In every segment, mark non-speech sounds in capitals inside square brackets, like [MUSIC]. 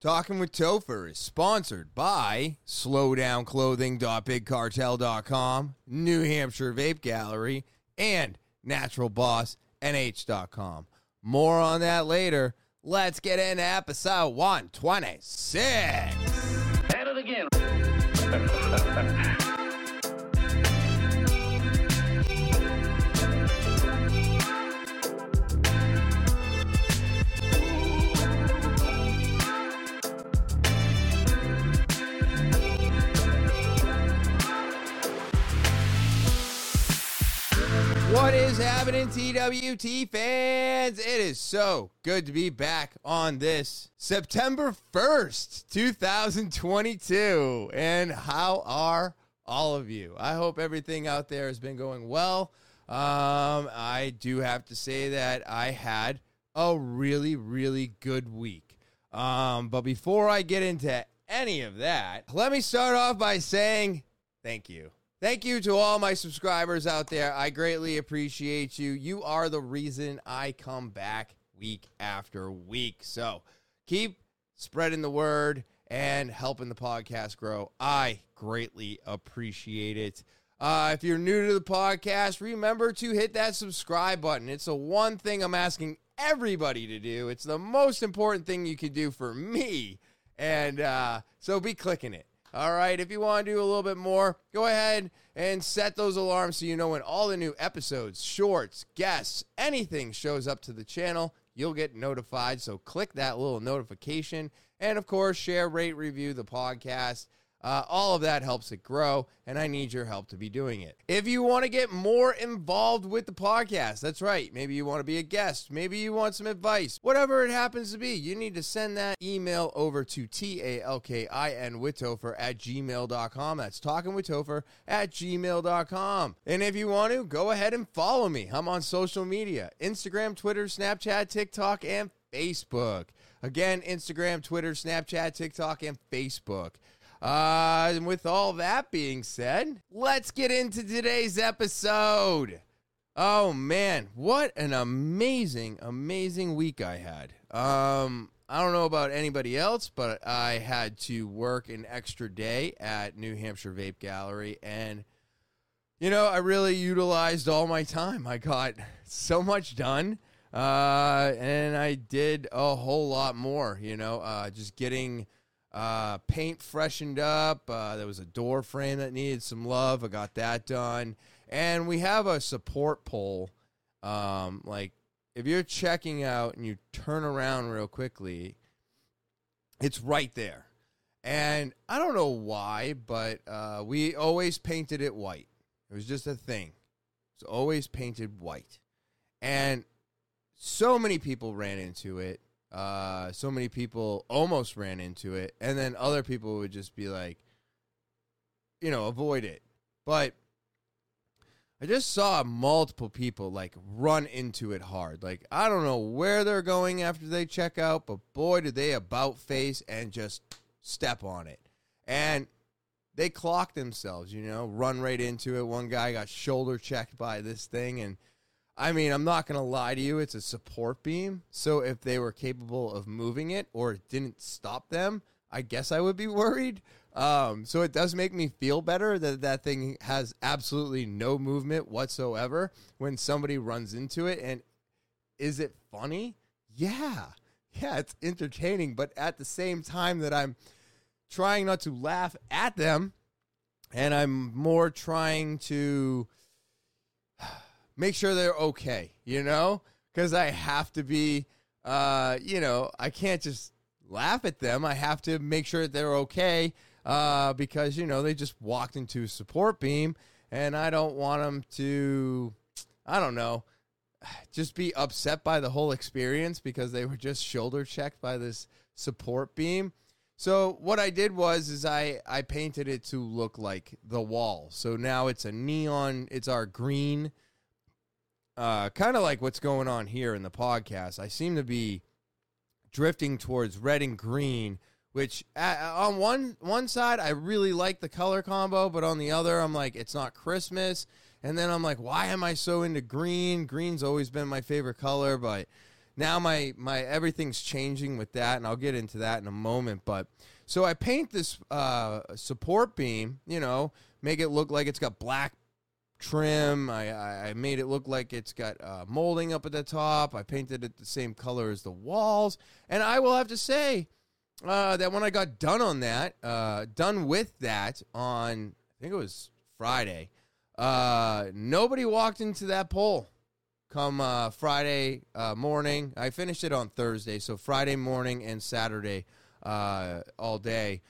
Talking with Topher is sponsored by slowdownclothing.bigcartel.com, New Hampshire Vape Gallery, and naturalbossnh.com. More on that later. Let's get into episode 126. At it again. [LAUGHS] is happening, TWT fans? It is so good to be back on this September 1st, 2022. And how are all of you? I hope everything out there has been going well. Um, I do have to say that I had a really, really good week. Um, but before I get into any of that, let me start off by saying thank you. Thank you to all my subscribers out there. I greatly appreciate you. You are the reason I come back week after week. So keep spreading the word and helping the podcast grow. I greatly appreciate it. Uh, if you're new to the podcast, remember to hit that subscribe button. It's the one thing I'm asking everybody to do. It's the most important thing you can do for me. And uh, so be clicking it. All right. If you want to do a little bit more, go ahead and set those alarms so you know when all the new episodes, shorts, guests, anything shows up to the channel, you'll get notified. So click that little notification. And of course, share, rate, review the podcast. Uh, all of that helps it grow, and I need your help to be doing it. If you want to get more involved with the podcast, that's right. Maybe you want to be a guest. Maybe you want some advice. Whatever it happens to be, you need to send that email over to T A L K I N with at gmail.com. That's talking with Topher at gmail.com. And if you want to, go ahead and follow me. I'm on social media Instagram, Twitter, Snapchat, TikTok, and Facebook. Again, Instagram, Twitter, Snapchat, TikTok, and Facebook. Uh, and with all that being said, let's get into today's episode. Oh man, what an amazing, amazing week I had. Um, I don't know about anybody else, but I had to work an extra day at New Hampshire Vape Gallery and you know, I really utilized all my time. I got so much done. Uh, and I did a whole lot more, you know, uh, just getting uh, paint freshened up. Uh, there was a door frame that needed some love. I got that done. And we have a support pole. Um, like if you're checking out and you turn around real quickly, it's right there. And I don't know why, but uh, we always painted it white. It was just a thing. It's always painted white. And so many people ran into it uh, so many people almost ran into it, and then other people would just be like, you know, avoid it. But I just saw multiple people like run into it hard. Like I don't know where they're going after they check out, but boy, did they about face and just step on it. And they clocked themselves, you know, run right into it. One guy got shoulder checked by this thing and I mean, I'm not going to lie to you. It's a support beam. So if they were capable of moving it or it didn't stop them, I guess I would be [LAUGHS] worried. Um, so it does make me feel better that that thing has absolutely no movement whatsoever when somebody runs into it. And is it funny? Yeah. Yeah, it's entertaining. But at the same time that I'm trying not to laugh at them, and I'm more trying to make sure they're okay, you know? Because I have to be, uh, you know, I can't just laugh at them. I have to make sure that they're okay uh, because, you know, they just walked into a support beam and I don't want them to, I don't know, just be upset by the whole experience because they were just shoulder checked by this support beam. So what I did was is I I painted it to look like the wall. So now it's a neon, it's our green uh, kind of like what's going on here in the podcast. I seem to be drifting towards red and green, which uh, on one one side I really like the color combo, but on the other I'm like it's not Christmas. And then I'm like, why am I so into green? Green's always been my favorite color, but now my my everything's changing with that, and I'll get into that in a moment. But so I paint this uh, support beam, you know, make it look like it's got black trim. I, I made it look like it's got uh, molding up at the top. I painted it the same color as the walls, and I will have to say uh, that when I got done on that, uh, done with that on I think it was Friday, uh, nobody walked into that pole. Come uh, Friday uh, morning, I finished it on Thursday, so Friday morning and Saturday all day,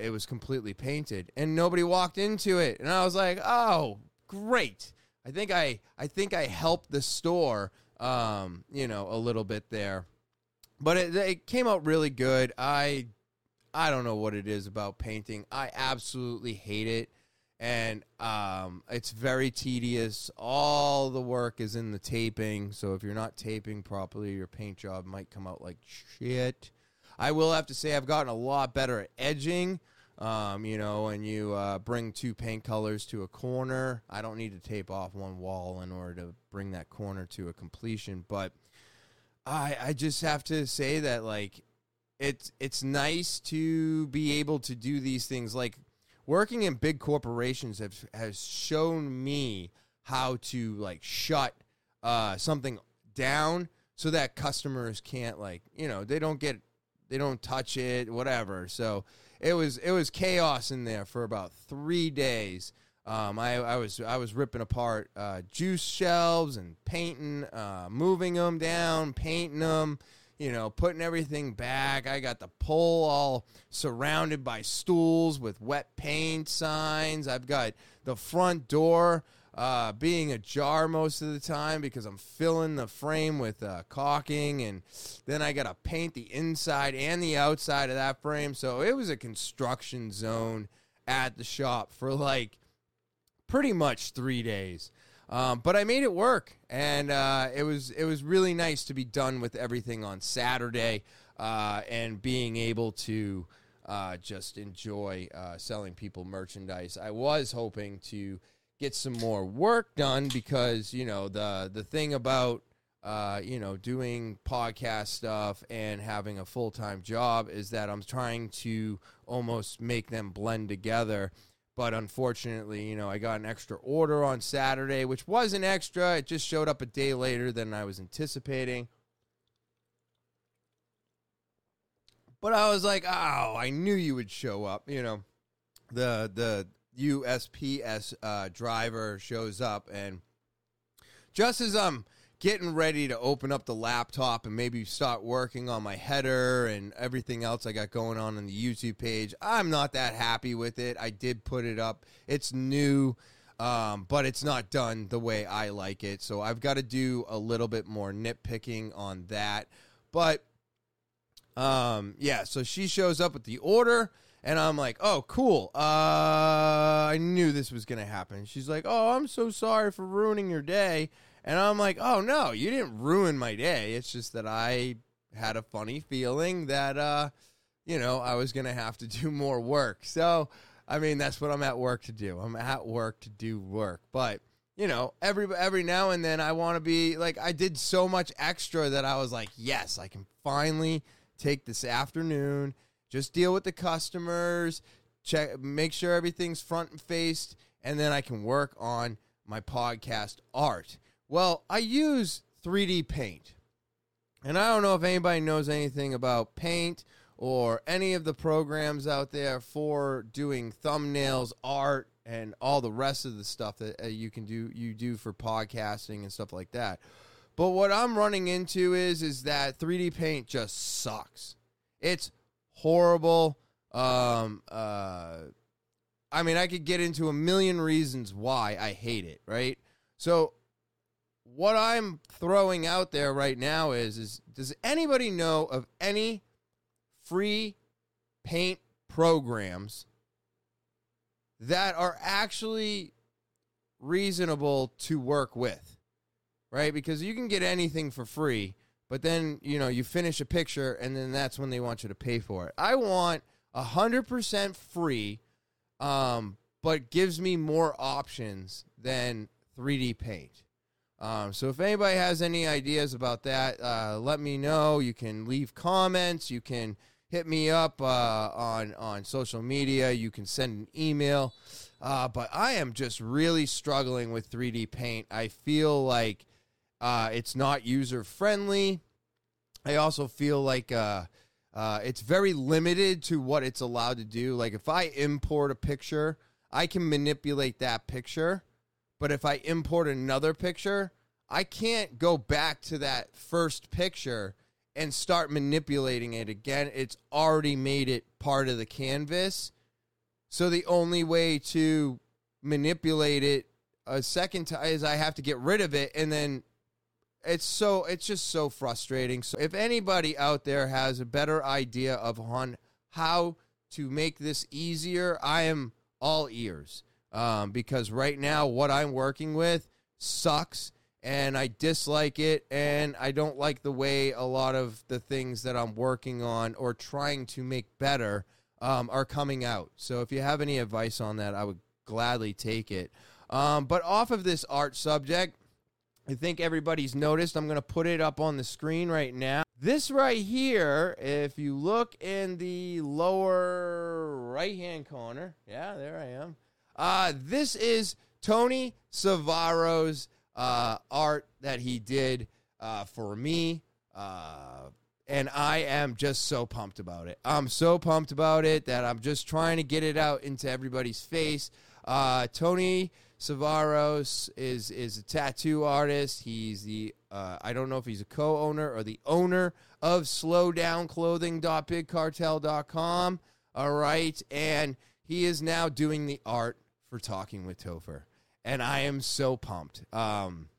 it was completely painted, and nobody walked into it, and I was like, "Oh, great!" I think I, I think I helped the store, um, you know, a little bit there, but it, it came out really good. I, I don't know what it is about painting. I absolutely hate it and um, it's very tedious. All the work is in the taping, so if you're not taping properly, your paint job might come out like shit. I will have to say I've gotten a lot better at edging. Um, you know, and you uh, bring two paint colors to a corner, I don't need to tape off one wall in order to bring that corner to a completion. But I, I just have to say that like it's it's nice to be able to do these things like working in big corporations have, has shown me how to like shut uh, something down so that customers can't like you know they don't get they don't touch it whatever so it was it was chaos in there for about three days um, I, I was I was ripping apart uh, juice shelves and painting, uh, moving them down, painting them, you know, putting everything back. I got the pole all surrounded by stools with wet paint signs. I've got the front door uh, being ajar most of the time because I'm filling the frame with uh, caulking, and then I got to paint the inside and the outside of that frame. So it was a construction zone at the shop for like pretty much three days. Um, but I made it work, and uh, it was it was really nice to be done with everything on Saturday, uh, and being able to uh, just enjoy uh, selling people merchandise. I was hoping to get some more work done because you know the the thing about uh, you know doing podcast stuff and having a full time job is that I'm trying to almost make them blend together but unfortunately, you know, I got an extra order on Saturday, which wasn't extra. It just showed up a day later than I was anticipating. But I was like, oh, I knew you would show up. You know, the the USPS uh, driver shows up, and just as I'm getting ready to open up the laptop and maybe start working on my header and everything else I got going on in the YouTube page. I'm not that happy with it. I did put it up. It's new, um, but it's not done the way I like it. So I've got to do a little bit more nitpicking on that. But um, yeah, so she shows up with the order. And I'm like, oh, cool. Uh, I knew this was going to happen. She's like, oh, I'm so sorry for ruining your day. And I'm like, oh no, you didn't ruin my day. It's just that I had a funny feeling that, uh, you know, I was going to have to [LAUGHS] do more work. So, I mean, that's what I'm at work to do. I'm at work to do work. But, you know, every every now and then I want to be like I did so much extra that I was like, yes, I can finally take this afternoon, just deal with the customers, check make sure everything's front and faced, and then I can work on my podcast art. Well, I use 3D Paint. And I don't know if anybody knows anything about Paint or any of the programs out there for doing thumbnails, art, and all the rest of the stuff that uh, you can do you do for podcasting and stuff like that. But what I'm running into is is that 3D Paint just sucks. It's horrible. Um, uh, I mean, I could get into a million reasons why I hate it. Right. So what I'm throwing out there right now is is does anybody know of any free paint programs that are actually reasonable to work with? Right? Because you can get anything for free, but then, you know, you finish a picture and then that's when they want you to pay for it. I want 100% free um but gives me more options than 3D paint. Um, so if anybody has any ideas about that, uh, let me know. You can leave comments. You can hit me up uh, on on social media. You can send an email. Uh, but I am just really struggling with 3D Paint. I feel like uh, it's not user friendly. I also feel like uh, uh, it's very limited to what it's allowed to do. Like if I import a picture, I can manipulate that picture. But if I import another picture, I can't go back to that first picture and start manipulating it again. It's already made it part of the canvas. So the only way to manipulate it a second time is I have to get rid of it and then it's so it's just so frustrating. So if anybody out there has a better idea of on how to make this easier, I am all ears. Um, because right now what I'm working with sucks and I dislike it and I don't like the way a lot of the things that I'm working on or trying to make better um, are coming out. So if you have any advice on that, I would gladly take it. Um, but off of this art subject, I think everybody's noticed. I'm going to put it up on the screen right now. This right here, if you look in the lower right hand corner, yeah, there I am. Uh, this is Tony Savaro's uh, art that he did uh, for me. Uh, and I am just so pumped about it. I'm so pumped about it that I'm just trying to get it out into everybody's face. Uh, Tony Savaros is is a tattoo artist. He's the uh, I don't know if he's a co-owner or the owner of slowdownclothing.bigcartel.com. All right, and he is now doing the art for Talking with Topher, and I am so pumped. Um,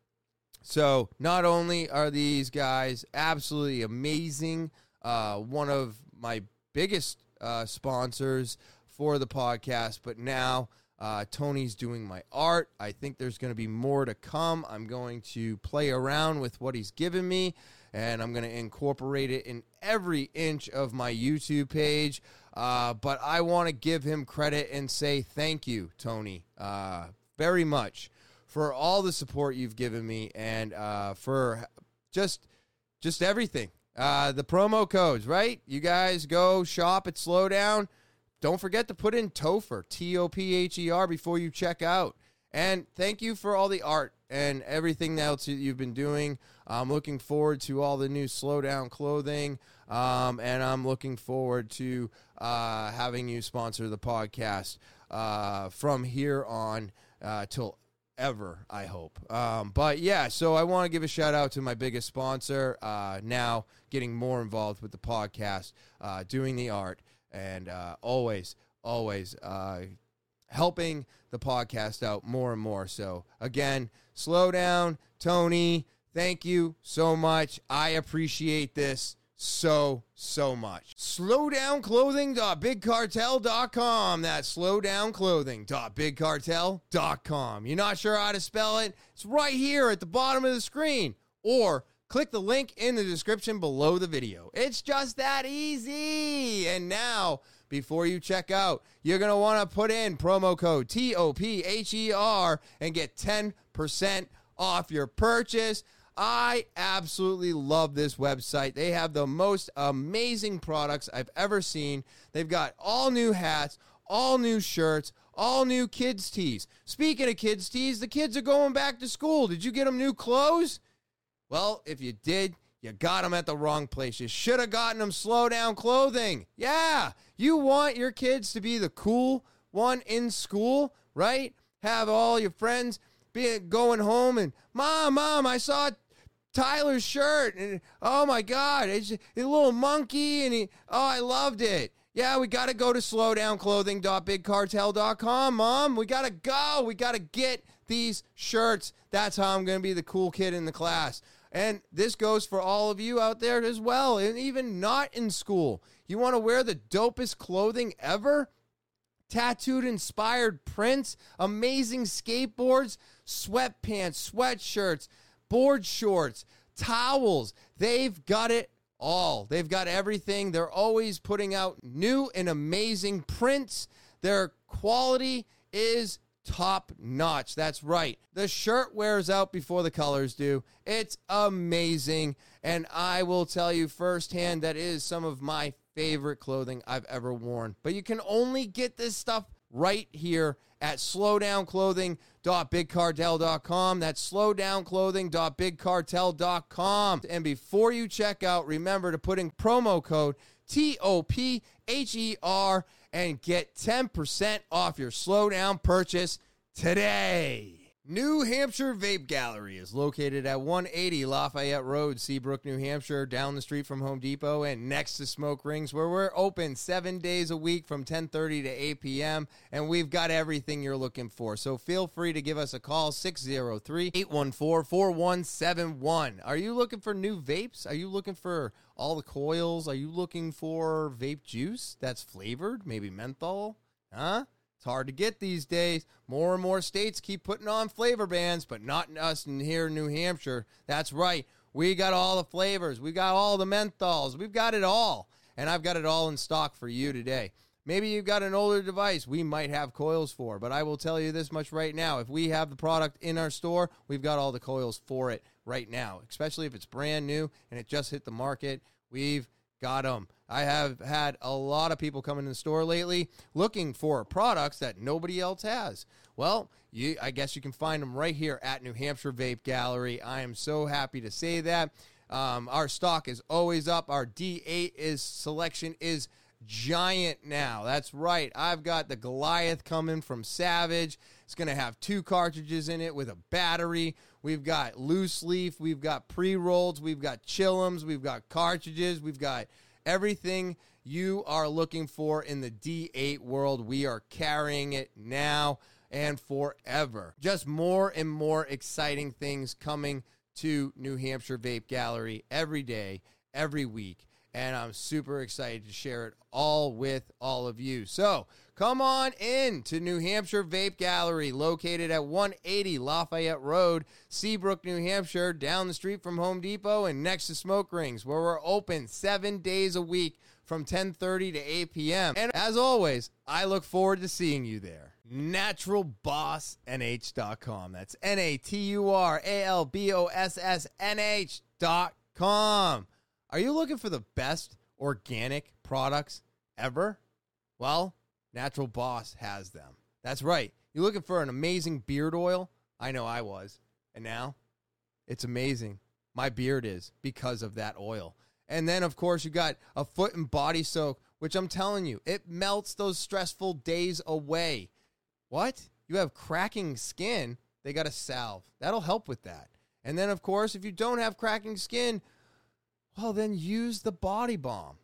so not only are these guys absolutely amazing, uh, one of my biggest uh, sponsors for the podcast, but now uh, Tony's doing my art. I think there's going to be more to come. I'm going to play around with what he's given me, and I'm going to incorporate it in every inch of my YouTube page. Uh, but I want to give him credit and say thank you, Tony, uh, very much for all the support you've given me and uh, for just just everything. Uh, the promo codes, right? You guys go shop at Slowdown. Don't forget to put in Topher, T O P H E R, before you check out. And thank you for all the art and everything else that you've been doing. I'm looking forward to all the new Slowdown clothing. Um, and I'm looking forward to uh, having you sponsor the podcast uh, from here on uh, till ever, I hope. Um, but yeah, so I want to give a shout out to my biggest sponsor, uh, now getting more involved with the podcast, uh, doing the art, and uh, always, always uh, helping the podcast out more and more. So again, slow down, Tony. Thank you so much. I appreciate this so, so much. Slowdownclothing.bigcartel.com. That's slowdownclothing.bigcartel.com. You're not sure how to spell it? It's right here at the bottom of the screen. Or click the link in the description below the video. It's just that easy. And now, before you check out, you're going to want to put in promo code T O P H E R and get 10% off your purchase. I absolutely love this website. They have the most amazing products I've ever seen. They've got all new hats, all new shirts, all new kids' tees. Speaking of kids' tees, the kids are going back to school. Did you get them new clothes? Well, if you did, you got them at the wrong place. You should have gotten them slow down clothing. Yeah, you want your kids to be the cool one in school, right? Have all your friends be going home and mom, mom, I saw Tyler's shirt, and oh my God, it's a little monkey, and he, oh, I loved it. Yeah, we got to go to slowdownclothing.bigcartel.com, mom. We got to go. We got to get these shirts. That's how I'm going to be the cool kid in the class. And this goes for all of you out there as well, and even not in school. You want to wear the dopest clothing ever? Tattooed inspired prints, amazing skateboards, sweatpants, sweatshirts board shorts, towels. They've got it all. They've got everything. They're always putting out new and amazing prints. Their quality is top notch. That's right. The shirt wears out before the colors do. It's amazing. And I will tell you firsthand that is some of my favorite clothing I've ever worn. But you can only get this stuff right here at slowdownclothing.bigcartel.com. That's slowdownclothing.bigcartel.com. And before you check out, remember to put in promo code T O P H E R and get 10% off your slowdown purchase today. New Hampshire Vape Gallery is located at 180 Lafayette Road, Seabrook, New Hampshire, down the street from Home Depot and next to Smoke Rings, where we're open seven days a week from 10:30 to 8 p.m. and we've got everything you're looking for. So feel free to give us a call 603-814-4171. Are you looking for new vapes? Are you looking for all the coils? Are you looking for vape juice that's flavored, maybe menthol? Huh? It's hard to get these days. More and more states keep putting on flavor bans, but not us in here in New Hampshire. That's right. We got all the flavors. We got all the menthols. We've got it all. And I've got it all in stock for you today. Maybe you've got an older device we might have coils for, but I will tell you this much right now. If we have the product in our store, we've got all the coils for it right now, especially if it's brand new and it just hit the market. We've got them. I have had a lot of people come in the store lately looking for products that nobody else has. Well, you, I guess you can find them right here at New Hampshire Vape Gallery. I am so happy to say that. Um, our stock is always up. Our D8 is selection is giant now. That's right. I've got the Goliath coming from Savage. It's going to have two cartridges in it with a battery. We've got loose leaf. We've got pre rolls. We've got chillums. We've got cartridges. We've got everything you are looking for in the D8 world. We are carrying it now and forever. Just more and more exciting things coming to New Hampshire Vape Gallery every day, every week and I'm super excited to share it all with all of you. So come on in to New Hampshire Vape Gallery, located at 180 Lafayette Road, Seabrook, New Hampshire, down the street from Home Depot and next to Smoke Rings, where we're open seven days a week from 10:30 to 8 p.m. And as always, I look forward to seeing you there. NaturalBossNH.com. That's N A T U R A L B O S S N H.com. Are you looking for the best organic products ever? Well, Natural Boss has them. That's right. You're looking for an amazing beard oil? I know I was. And now it's amazing. My beard is because of that oil. And then, of course, you got a foot and body soak, which I'm telling you, it melts those stressful days away. What? You have cracking skin? They got a salve. That'll help with that. And then, of course, if you don't have cracking skin, well, then use the body balm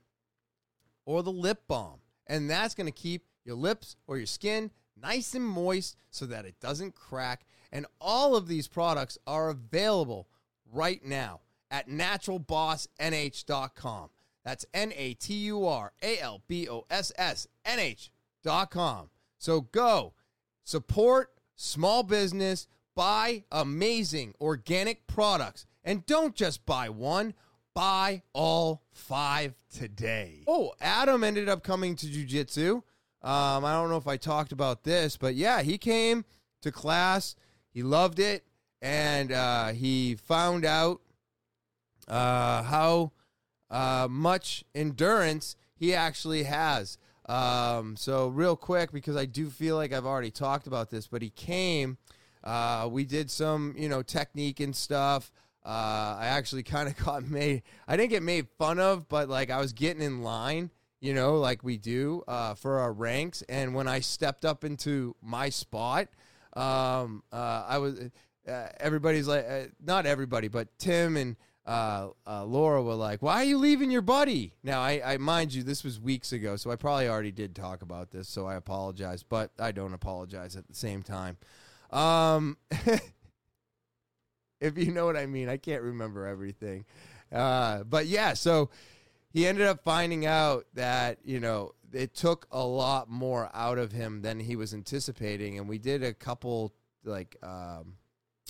or the lip balm. And that's going to keep your lips or your skin nice and moist so that it doesn't crack. And all of these products are available right now at naturalbossnh.com. That's N A T U R A L B O S S N H.com. So go support small business, buy amazing organic products, and don't just buy one buy all five today. Oh, Adam ended up coming to jujitsu. Um, I don't know if I talked about this, but yeah, he came to class. He loved it, and uh, he found out uh, how uh, much endurance he actually has. Um, so, real quick, because I do feel like I've already talked about this, but he came. Uh, we did some, you know, technique and stuff. Uh, I actually [LAUGHS] kind of got made. I didn't get made fun of, but like I was getting in line, you know, like we do uh, for our ranks. And when I stepped up into my spot, um, uh, I was. Uh, everybody's like, uh, not everybody, but Tim and uh, Laura were like, "Why are you leaving your buddy?" Now, I, I mind you, this was weeks ago, so I probably already did talk about this, so I apologize, but I don't apologize at the same time. Um, [LAUGHS] if you know what I mean. I can't remember everything. Uh, but yeah, so he ended up finding out that, you know, it took a lot more out of him than he was anticipating. And we did a couple, like, um,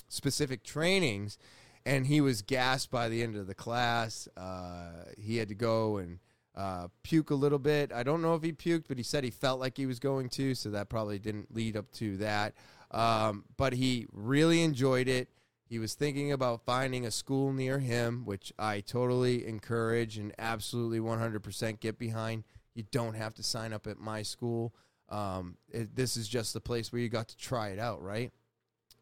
specific trainings, and he was gassed by the end of the class. Uh, he had to go and uh, puke a little bit. I don't know if he puked, but he said he felt like he was going to, so that probably didn't lead up to that. Um, but he really enjoyed it. He was thinking about finding a school near him, which I totally encourage and absolutely 100% get behind. You don't have to sign up at my school. Um, it, this is just the place where you got to try it out, right?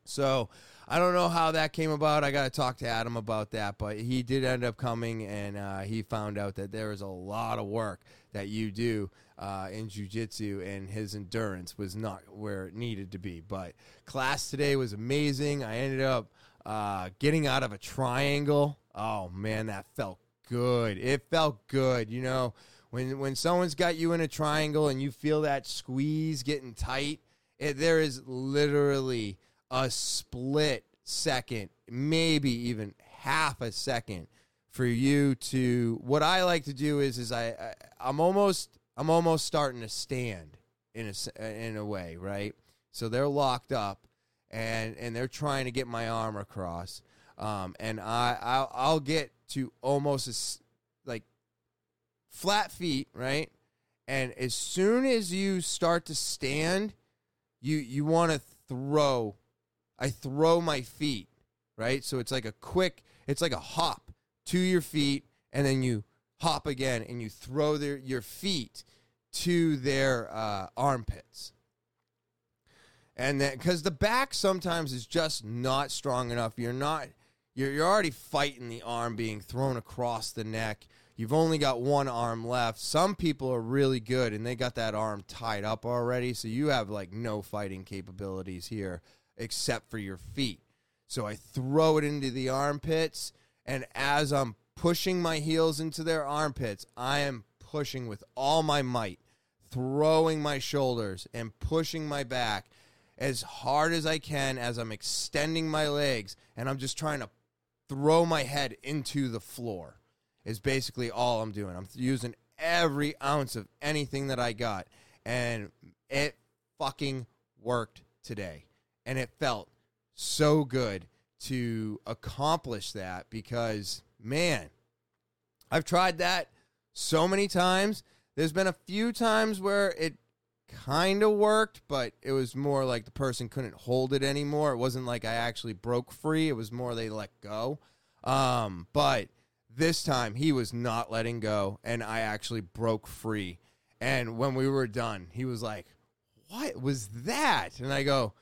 So I don't know how that came about. I got to talk to Adam about that, but he did end up coming and uh, he found out that there is a lot of work that you do uh, in jujitsu, and his endurance was not where it needed to be. But class today was amazing. I ended up uh, getting out of a triangle. Oh man, that felt good. It felt good. You know, when when someone's got you in a triangle and you feel that squeeze getting tight, it, there is literally a split second, maybe even half a second for you to what I like to do is is I, I I'm almost I'm almost starting to stand in a in a way, right? So they're locked up and and they're trying to get my arm across. Um, and I I'll, I'll get to almost as like flat feet, right? And as soon as you start to stand, you you want to throw. I throw my feet, right? So it's like a quick, it's like a hop to your feet, and then you hop again, and you throw their your feet to their uh, armpits. And then, because the back sometimes is just not strong enough. You're not, you're, you're already fighting the arm being thrown across the neck. You've only got one arm left. Some people are really good and they got that arm tied up already. So you have like no fighting capabilities here except for your feet. So I throw it into the armpits. And as I'm pushing my heels into their armpits, I am pushing with all my might, throwing my shoulders and pushing my back as hard as I can as I'm extending my legs and I'm just trying to throw my head into the floor. Is basically all I'm doing. I'm using every ounce of anything that I got and it fucking worked today. And it felt so good to accomplish that because man, I've tried that so many times. There's been a few times where it kind of worked, but it was more like the person couldn't hold it anymore. It wasn't like I actually broke free. It was more they let go. Um, but this time he was not letting go, and I actually broke free. And when we were done, he was like, "What was that?" And I go,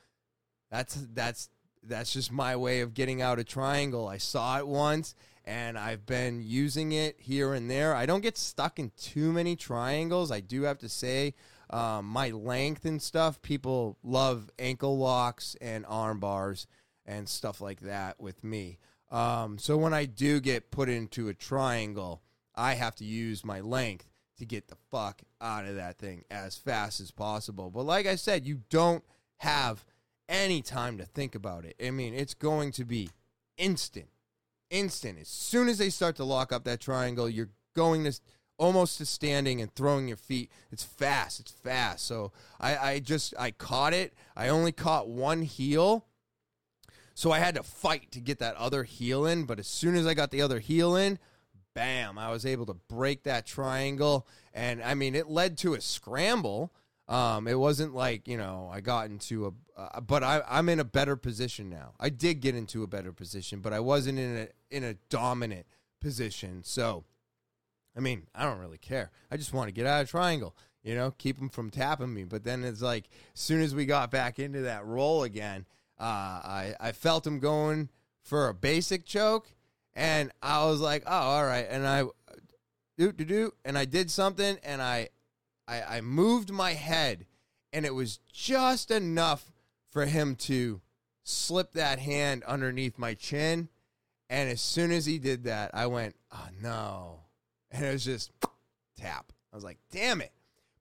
"That's that's that's just my way of getting out a triangle. I saw it once." and I've been using it here and there. I don't get stuck in too many triangles. I do have to say, um, my length and stuff, people love ankle locks and arm bars and stuff like that with me. Um, so when I do get put into a triangle, I have to use my length to get the fuck out of that thing as fast as possible. But like I said, you don't have any time to think about it. I mean, it's going to be instant instant. As soon as they start to lock up that triangle, you're going to almost to standing and throwing your feet. It's fast. It's fast. So I, I just I caught it. I only caught one heel. So I had to fight to get that other heel in. But as soon as I got the other heel in, bam, I was able to break that triangle. And I mean, it led to a scramble. Um, it wasn't like you know I got into a, uh, but I, I'm in a better position now. I did get into a better position, but I wasn't in a in a dominant position. So, I mean, I don't really care. I just want to get out of triangle, you know, keep them from tapping me. But then it's like, as soon as we got back into that roll again, uh, I I felt him going for a basic choke, and I was like, oh, all right, and I do do do, and I did something, and I I, I moved my head, and it was just enough for him to slip that hand underneath my chin. And as soon as he did that, I went, oh no. And it was just tap. I was like, damn it.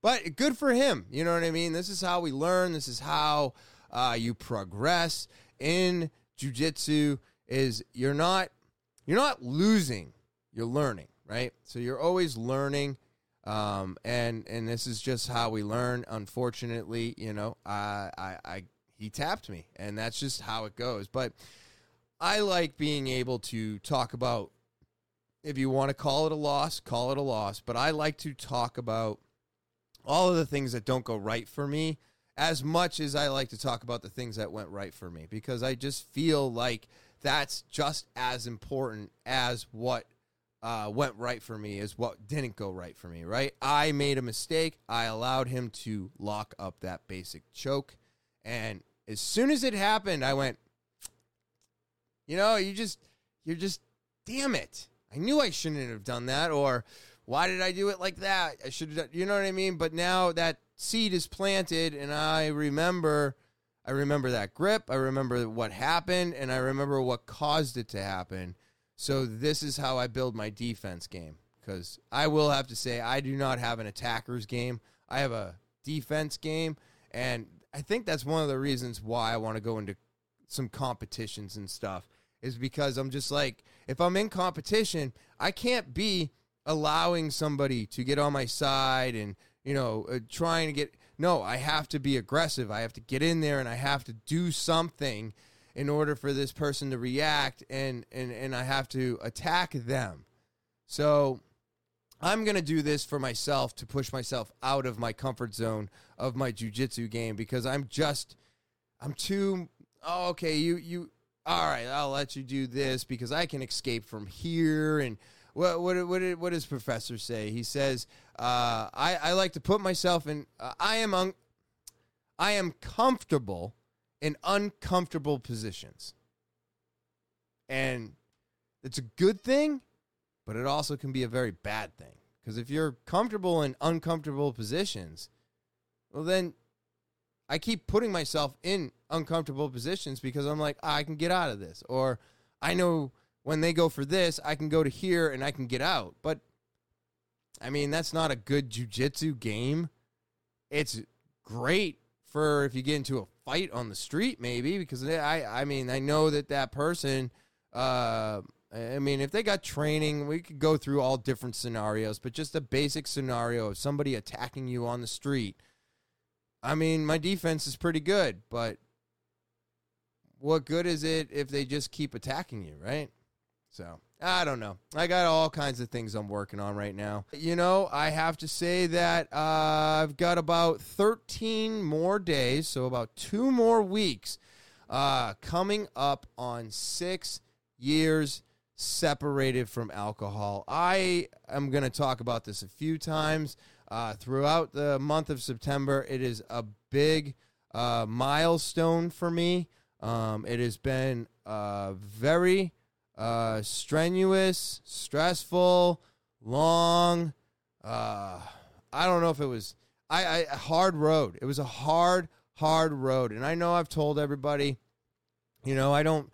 But good for him. You know what I mean? This is how we learn. This is how uh, you progress in jujitsu is you're not you're not losing, you're learning, right? So you're always learning um, and and this is just how we learn. Unfortunately, you know, I, I, I he tapped me, and that's just how it goes. But I like being able to talk about. If you want to call it a loss, call it a loss. But I like to talk about all of the things that don't go right for me as much as I like to talk about the things that went right for me because I just feel like that's just as important as what uh, went right for me is what didn't go right for me, right? I made a mistake. I allowed him to lock up that basic choke. And as soon as it happened, I went, you know, you just, you're just, damn it. I knew I shouldn't have done that. Or why did I do it like that? I should have, you know what I mean? But now that seed is planted and I remember, I remember that grip. I remember what happened and I remember what caused it to happen so this is how I build my defense game because I will have to say I do not have an attacker's game. I have a defense game, and I think that's one of the reasons why I want to go into some competitions and stuff is because I'm just like if I'm in competition, I can't be allowing somebody to get on my side and you know uh, trying to get no, I have to be aggressive. I have to get in there and I have to do something in order for this person to react and and and I have to attack them. So I'm going to do this for myself to push myself out of my comfort zone of my jujitsu game because I'm just I'm too oh, okay, you you all right, I'll let you do this because I can escape from here and what what what what does professor say? He says, uh, I I like to put myself in. Uh, I am un, I am comfortable in uncomfortable positions. And it's a good thing, but it also can be a very bad thing. Because if you're comfortable in uncomfortable positions, well, then I keep putting myself in uncomfortable positions because I'm like, I can get out of this. Or I know when they go for this, I can go to here and I can get out. But I mean, that's not a good jujitsu game. It's great for if you get into a fight on the street, maybe because I I mean I know that that person. Uh, I mean, if they got training, we could go through all different scenarios, but just a basic scenario of somebody attacking you on the street. I mean, my defense is pretty good, but what good is it if they just keep attacking you, right? So I don't know. I got all kinds of things I'm working on right now. You know, I have to say that uh, I've got about 13 more days, so about two more weeks uh, coming up on six years separated from alcohol. I am going to talk about this a few times uh, throughout the month of September. It is a big uh, milestone for me. Um, it has been uh, very uh, strenuous, stressful, long. Uh, I don't know if it was I, I hard road. It was a hard, hard road, and I know I've told everybody. You know, I don't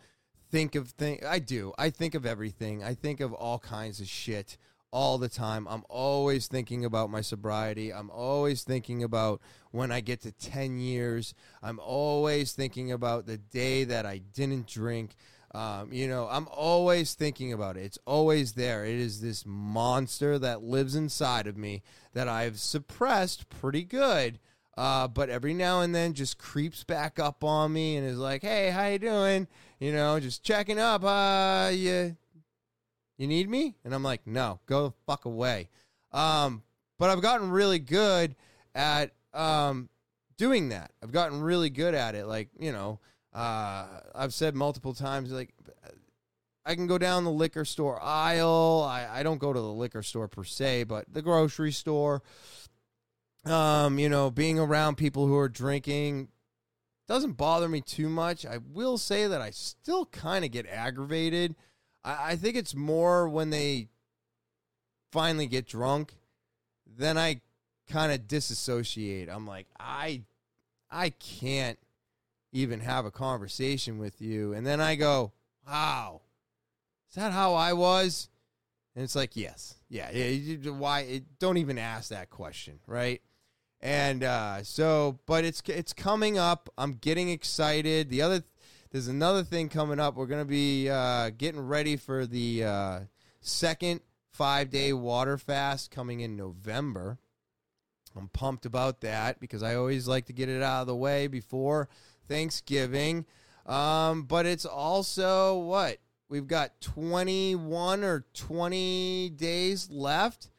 think of thing. I do. I think of everything. I think of all kinds of shit all the time. I'm always thinking about my sobriety. I'm always thinking about when I get to 10 years. I'm always thinking about the day that I didn't drink. Um, you know, I'm always thinking about it. It's always there. It is this monster that lives inside of me that I've suppressed pretty good. Uh, but every now and then just creeps back up on me and is like, "Hey, how you doing? You know, just checking up. Uh, you, you need me?" And I'm like, "No, go the fuck away." Um, but I've gotten really good at um, doing that. I've gotten really good at it. Like, you know, uh, I've said multiple times, like, I can go down the liquor store aisle. I, I don't go to the liquor store per se, but the grocery store. Um, you know, being around people who are drinking doesn't bother me too much. I will say that I still kind of get aggravated. I, I think it's more when they finally get drunk, then I kind of disassociate. I'm like, I I can't even have a conversation with you. And then I go, wow, is that how I was? And it's like, yes, yeah, yeah. Why? Don't even ask that question, right? And uh, so, but it's it's coming up. I'm getting excited. The other, there's another thing coming up. We're gonna be uh, getting ready for the uh, second five day water fast coming in November. I'm pumped about that because I always like to get it out of the way before Thanksgiving. Um, but it's also what? We've got 21 or 20 days left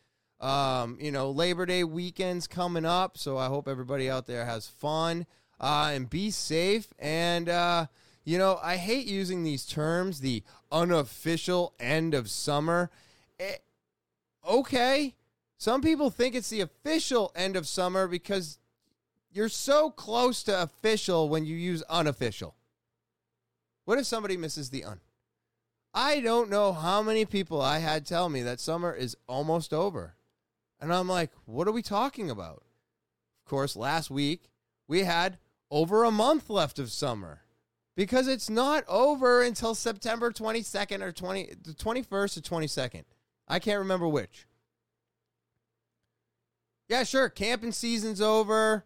Um, you know, Labor Day weekend's coming up, so I hope everybody out there has fun uh, and be safe. And uh, you know, I hate using these terms, the unofficial end of summer. It, okay, some people think it's the official end of summer because you're so close to official when you use unofficial. What if somebody misses the un? I don't know how many people I had tell me that summer is almost over. And I'm like, what are we talking about? Of course, last week we had over a month left of summer because it's not over until September 22nd or 20 the 21st or 22nd. I can't remember which. Yeah, sure, camping season's over.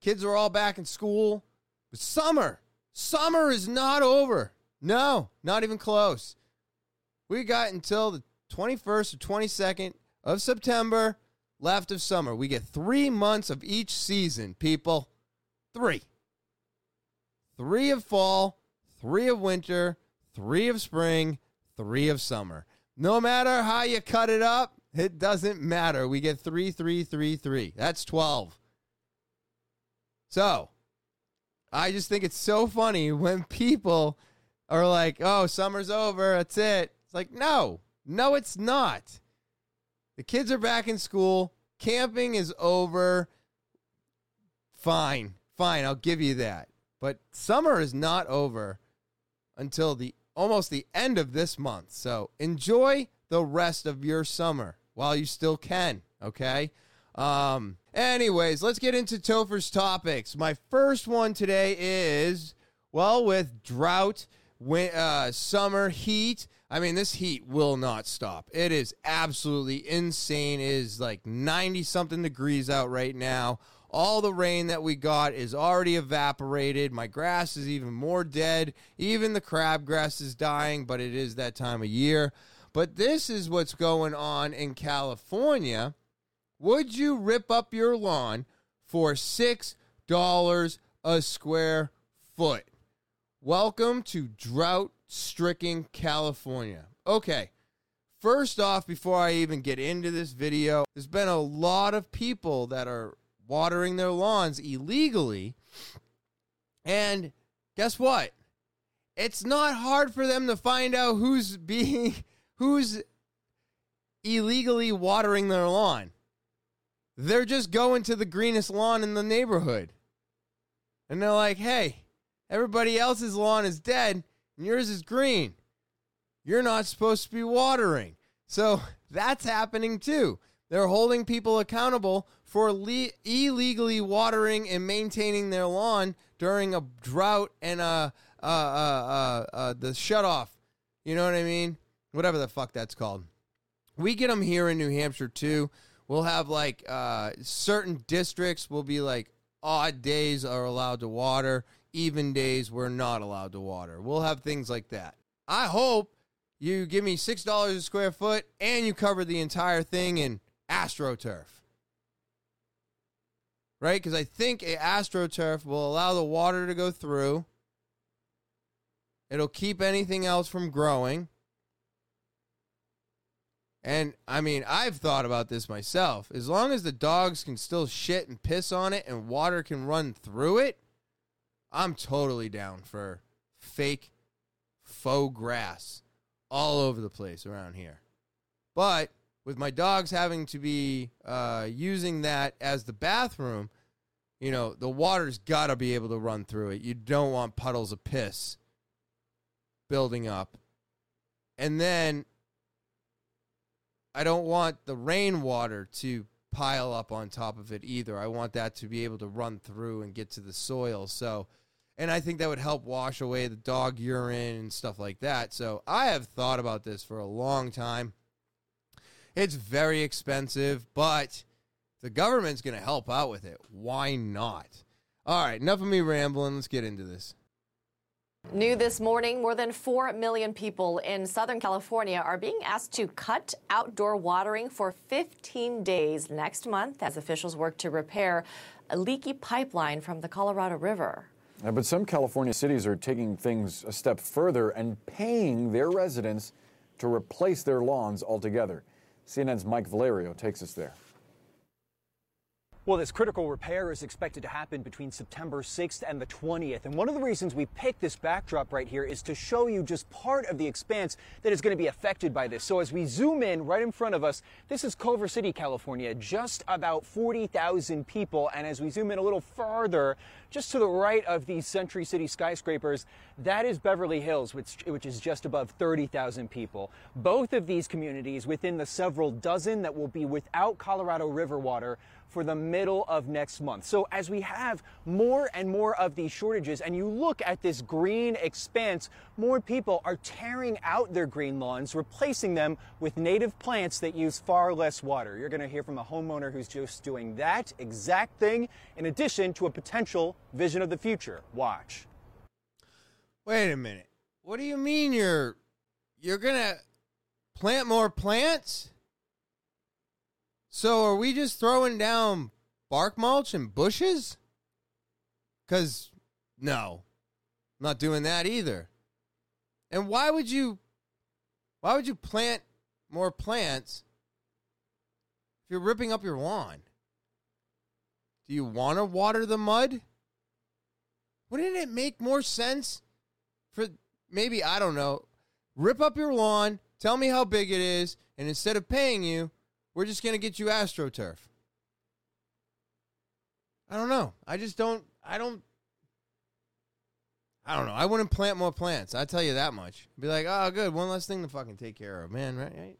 Kids are all back in school. But summer, summer is not over. No, not even close. We got until the 21st or 22nd of September left of summer. We get three months of each season, people. Three. Three of fall, three of winter, three of spring, three of summer. No matter how you cut it up, it doesn't matter. We get three, three, three, three. That's 12. So, I just think it's so funny when people are like, oh, summer's over. That's it. It's like, no, no, it's not. The kids are back in school. Camping is over. Fine. Fine. I'll give you that. But summer is not over until the almost the end of this month. So enjoy the rest of your summer while you still can. Okay. Um, anyways, let's get into Topher's topics. My first one today is well, with drought, win- uh, summer heat. I mean, this heat will not stop. It is absolutely insane. It is like 90 something degrees out right now. All the rain that we got is already evaporated. My grass is even more dead. Even the crabgrass is dying, but it is that time of year. But this is what's going on in California. Would you rip up your lawn for $6 a square foot? Welcome to drought stricken California. Okay, first off, before I even get into this video, there's been a lot of people that are watering their lawns illegally. And guess what? It's not hard for them to find out who's [LAUGHS] being who's illegally watering their lawn. They're just going to the greenest lawn in the neighborhood. And they're like, "Hey, everybody else's lawn is dead and yours is green. You're not supposed to be watering." So, [LAUGHS] that's happening too. They're holding people accountable for le- illegally watering and maintaining their lawn during a drought and uh, uh, uh, uh, the shut off. You know what I mean? Whatever the fuck that's called. We get them here in New Hampshire too. We'll have like uh, certain districts will be like odd days are allowed to water, even days we're not allowed to water. We'll have things like that. I hope you give me six dollars a square foot and you cover the entire thing in AstroTurf. Right? Because I think a AstroTurf will allow the water to go through. It'll keep anything else from growing. And I mean, I've thought about this myself. As long as the dogs can still shit and piss on it and water can run through it, I'm totally down for fake faux grass all over the place around here. But with my dogs having to be uh, using that as the bathroom, you know, the water's got to be able to run through it. You don't want puddles of piss building up. And then I don't want the rainwater to pile up on top of it either. I want that to be able to run through and get to the soil. So, and I think that would help wash away the dog urine and stuff like that. So, I have thought about this for a long time. It's very expensive, but the government's going to help out with it. Why not? All right, enough of me rambling. Let's get into this. New this morning, more than 4 million people in Southern California are being asked to cut outdoor watering for 15 days next month as officials work to repair a leaky pipeline from the Colorado River. Uh, but some California cities are taking things a step further and paying their residents to replace their lawns altogether. CNN's Mike Valerio takes us there. Well, this critical repair is expected to happen between September 6th and the 20th. And one of the reasons we picked this backdrop right here is to show you just part of the expanse that is going to be affected by this. So as we zoom in right in front of us, this is Culver City, California, just about 40,000 people. And as we zoom in a little farther, just to the right of these Century City skyscrapers, that is Beverly Hills, which, which is just above 30,000 people. Both of these communities within the several dozen that will be without Colorado River water for the middle of next month. So as we have more and more of these shortages and you look at this green expanse, more people are tearing out their green lawns, replacing them with native plants that use far less water. You're going to hear from a homeowner who's just doing that exact thing in addition to a potential vision of the future. Watch. Wait a minute. What do you mean you're you're going to plant more plants? So are we just throwing down bark mulch and bushes? Cuz no. Not doing that either. And why would you why would you plant more plants if you're ripping up your lawn? Do you want to water the mud? Wouldn't it make more sense for maybe I don't know, rip up your lawn, tell me how big it is, and instead of paying you, we're just going to get you AstroTurf. I don't know. I just don't. I don't. I don't know. I wouldn't plant more plants. I tell you that much. Be like, oh, good, one less thing to fucking take care of, man. Right? right?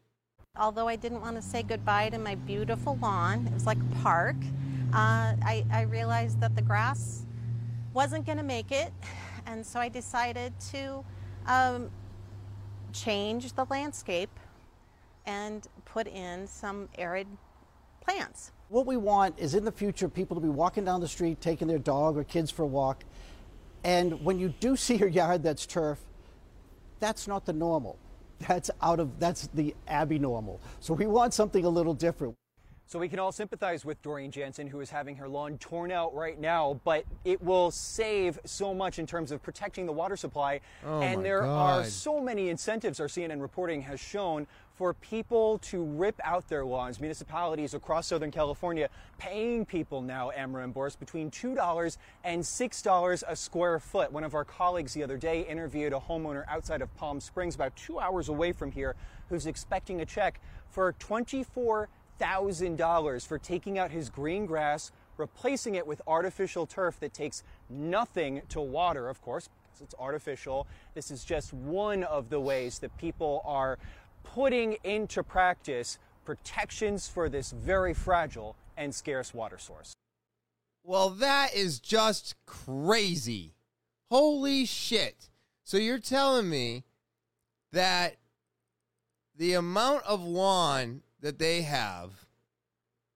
Although I didn't want to say goodbye to my beautiful lawn, it was like a park. Uh, I, I realized that the grass wasn't going to make it, and so I decided to um, change the landscape and put in some arid plants. What we want is in the future people to be walking down the street, taking their dog or kids for a walk. And when you do [LAUGHS] see your yard that's turf, that's not the normal. That's out of that's the Abby normal. So we want something a little different. So we can all sympathize with Doreen Jansen, who is having her lawn torn out right now, but it will save so much in terms of protecting the water supply. Oh and there God. are so many incentives, our CNN reporting has shown, for people to rip out their lawns. Municipalities across Southern California paying people now, Amber and Boris, between $2 and $6 a square foot. One of our colleagues the other day interviewed a homeowner outside of Palm Springs, about two hours away from here, who's expecting a check for 24 thousand dollars for taking out his green grass, replacing it with artificial turf that takes nothing to water, of course, because it's artificial. This is just one of the ways that people are putting into practice protections for this very fragile and scarce water source. Well, that is just crazy. Holy shit. So you're telling me that the amount of lawn that they have,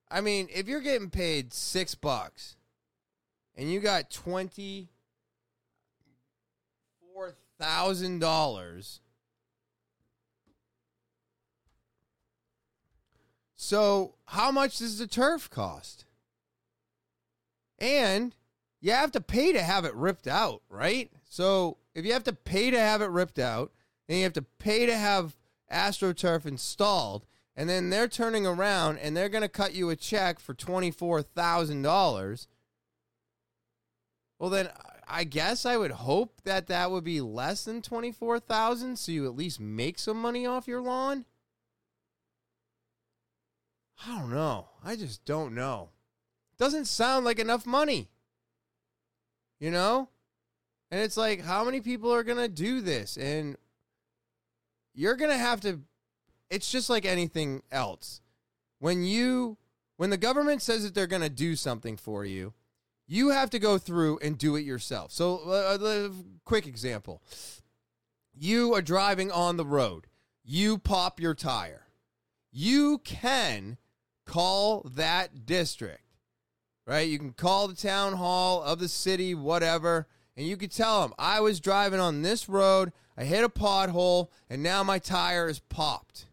I mean, if you're getting paid six bucks and you got twenty four thousand dollars. So, how much does the turf cost? And you have to pay to have it ripped out, right? So, if you have to pay to have it ripped out, then you have to pay to have AstroTurf installed, and then they're turning around and they're going to cut you a check for $24,000. Well, then I guess I would hope that that would be less than 24,000 so you at least make some money off your lawn. I don't know. I just don't know. Doesn't sound like enough money. You know? And it's like, how many people are going to do this? And you're going to have to, it's just like anything else. When you, when the government says that they're going to do something for you, you have to go through and do it yourself. So, uh, uh, quick example you are driving on the road, you pop your tire. You can call that district, right? You can call the town hall of the city, whatever, and you can tell them, I was driving on this road, I hit a pothole, and now my tire is popped.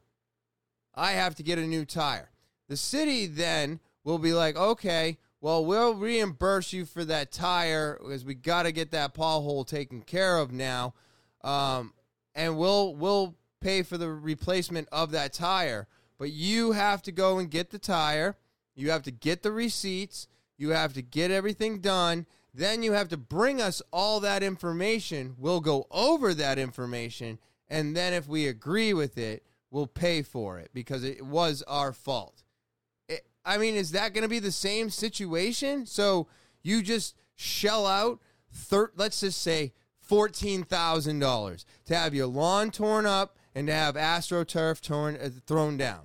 I have to get a new tire. The city then will be like, okay, well, we'll reimburse you for that tire because we got to get that pothole taken care of now, um, and we'll we'll pay for the replacement of that tire. but you have to go and get the tire. You have to get the receipts. You have to get everything done. Then you have to bring us all that information. We'll go over that information. And then if we agree with it, we'll pay for it because it was our fault. It, I mean, is that going to be the same situation? So you just shell out, thir- let's just say $14,000 to have your lawn torn up and to have AstroTurf torn, uh, thrown down.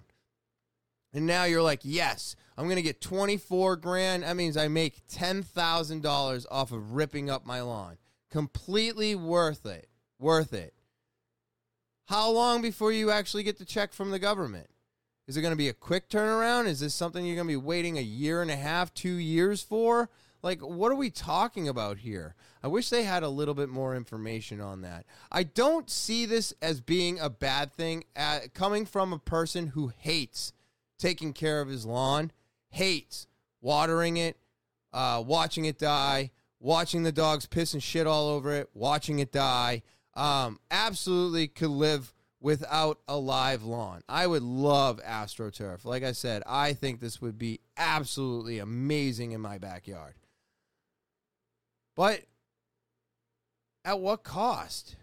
And now you're like, yes, I'm going to get 24 grand. That means I make $10,000 off of ripping up my lawn. Completely worth it. Worth it. How long before you actually get the check from the government? Is it going to be a quick turnaround? Is this something you're going to be waiting a year and a half, two years for? Like, what are we talking about here? I wish they had a little bit more information on that. I don't see this as being a bad thing uh, coming from a person who hates taking care of his lawn, hates watering it, uh, watching it die, watching the dogs piss and shit all over it, watching it die. Um, absolutely could live without a live lawn. I would love AstroTurf. Like I said, I think this would be absolutely amazing in my backyard. But at what cost?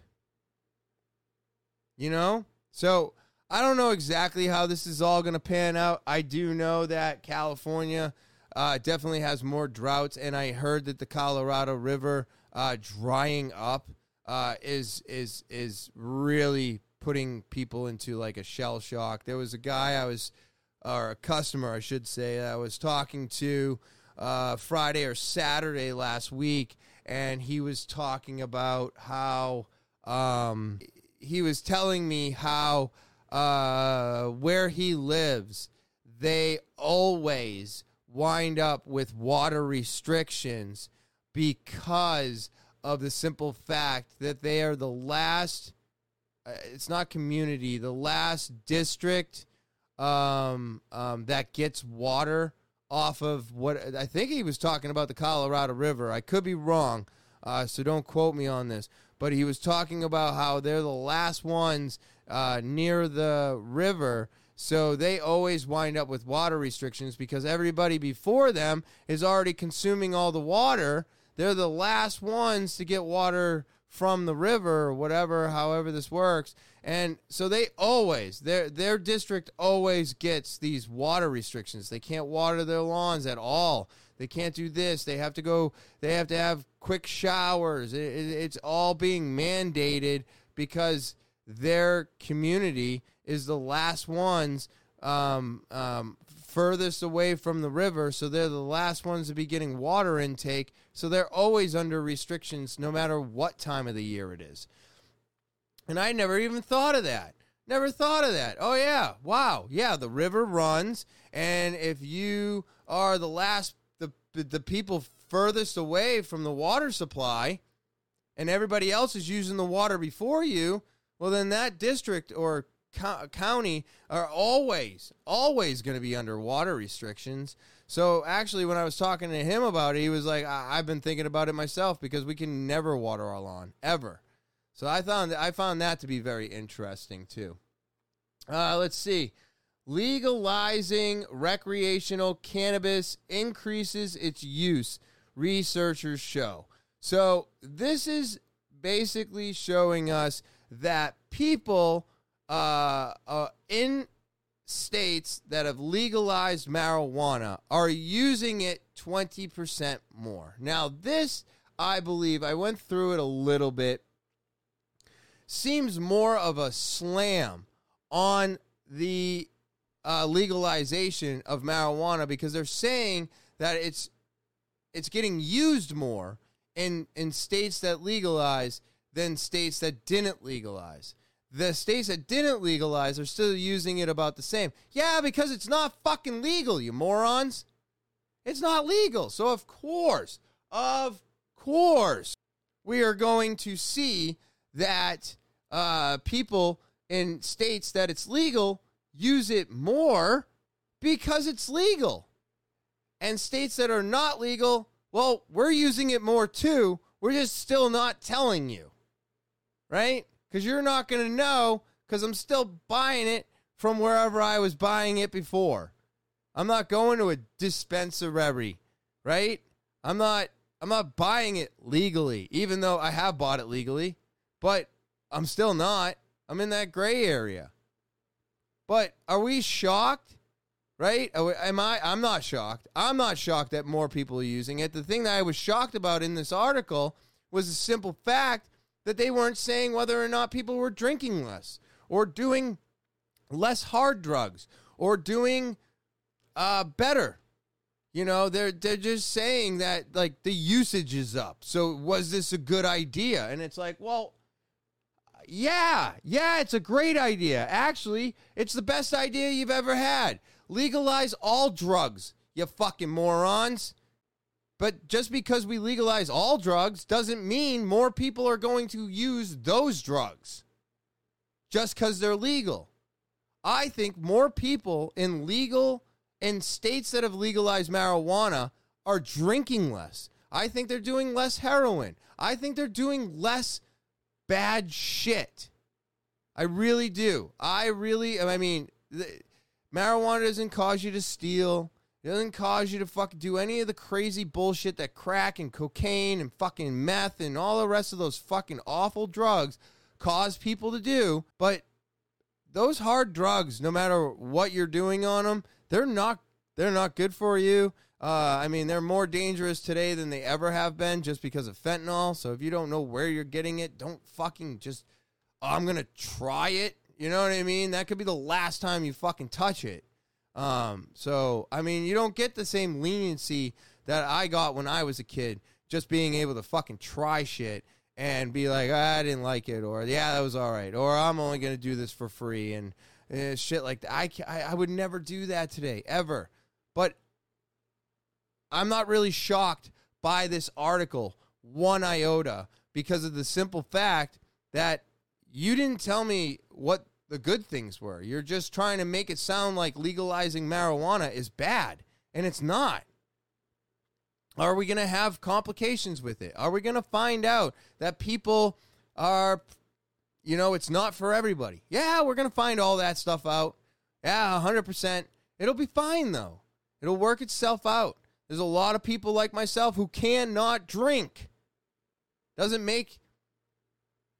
You know? So I don't know exactly how this is all going to pan out. I do know that California uh, definitely has more droughts, and I heard that the Colorado River uh, drying up uh, is is is really putting people into like a shell shock. There was a guy I was, or a customer I should say, I was talking to uh, Friday or Saturday last week, and he was talking about how um, he was telling me how uh, where he lives, they always wind up with water restrictions because of the simple fact that they are the last uh, it's not community the last district um, um, that gets water off of what i think he was talking about the colorado river. I could be wrong uh, so don't quote me on this but he was talking about how they're the last ones uh, near the river. So they always wind up with water restrictions because everybody before them is already consuming all the water they're the last ones to get water from the river or whatever, however this works. And so they always, their their district always gets these water restrictions. They can't water their lawns at all. They can't do this. They have to go. They have to have quick showers. It, it, it's all being mandated because their community is the last ones um, um, furthest away from the river, so they're the last ones to be getting water intake. So they're always under restrictions no matter what time of the year it is. And I never even thought of that. Never thought of that. Oh, yeah. Wow. Yeah, the river runs. And if you are the last, the, the people furthest away from the water supply, and everybody else is using the water before you, well, then that district or co- county are always, always going to be under water restrictions. So actually, when I was talking to him about it, he was like, I- have been thinking about it myself because we can never water our lawn ever. So I found I found that to be very interesting too. Uh, let's see. Legalizing recreational cannabis increases its use, researchers show. So, this is basically showing us that people uh, uh, in states that have legalized marijuana are using it 20% more. Now, this, I believe, I went through it a little bit, seems more of a slam on the uh, legalization of marijuana because they're saying that it's it's getting used more in in states that legalize than states that didn't legalize the states that didn't legalize are still using it about the same. Yeah, because it's not fucking legal, you morons. It's not legal. So, of course, of course, we are going to see that uh, people in states that it's legal use it more because it's legal. And states that are not legal, well, we're using it more too. We're just still not telling you. Right? Because you're not going to know because I'm still buying it from wherever I was buying it before. I'm not going to a dispensary, right? I'm not I'm not buying it legally, even though I have bought it legally, but I'm still not. I'm in that gray area. But are we shocked? Right? Am I? I'm not shocked. I'm not shocked that more people are using it. The thing that I was shocked about in this article was the simple fact that they weren't saying whether or not people were drinking less or doing less hard drugs or doing uh, better. You know, they're they're just saying that like the usage is up. So was this a good idea? And it's like, well, yeah, yeah, it's a great idea. Actually, it's the best idea you've ever had. Legalize all drugs, you fucking morons. But just because we legalize all drugs doesn't mean more people are going to use those drugs just because they're legal. I think more people in legal in states that have legalized marijuana are drinking less. I think they're doing less heroin. I think they're doing less bad shit. I really do. I really, I mean, marijuana doesn't cause you to steal. It doesn't cause you to fucking do any of the crazy bullshit that crack and cocaine and fucking meth and all the rest of those fucking awful drugs cause people to do. But those hard drugs, no matter what you're doing on them, they're not they're not good for you. Uh, I mean, they're more dangerous today than they ever have been just because of fentanyl. So if you don't know where you're getting it, don't fucking just. "Oh, I'm gonna try it. You know what I mean? That could be the last time you fucking touch it. Um, so I mean, you don't get the same leniency that I got when I was a kid, just being able to fucking try shit and be like, "Ah, I didn't like it, or yeah, that was all right, or I'm only gonna do this for free and uh, shit like that. I, I I would never do that today ever, but I'm not really shocked by this article one iota because of the simple fact that you didn't tell me what the good things were. You're just trying to make it sound like legalizing marijuana is bad, and it's not. Are we going to have complications with it? Are we going to find out that people are, you know, it's not for everybody? Yeah, we're going to find all that stuff out. Yeah, 100%. It'll be fine, though. It'll work itself out. There's a lot of people like myself who cannot drink. Doesn't make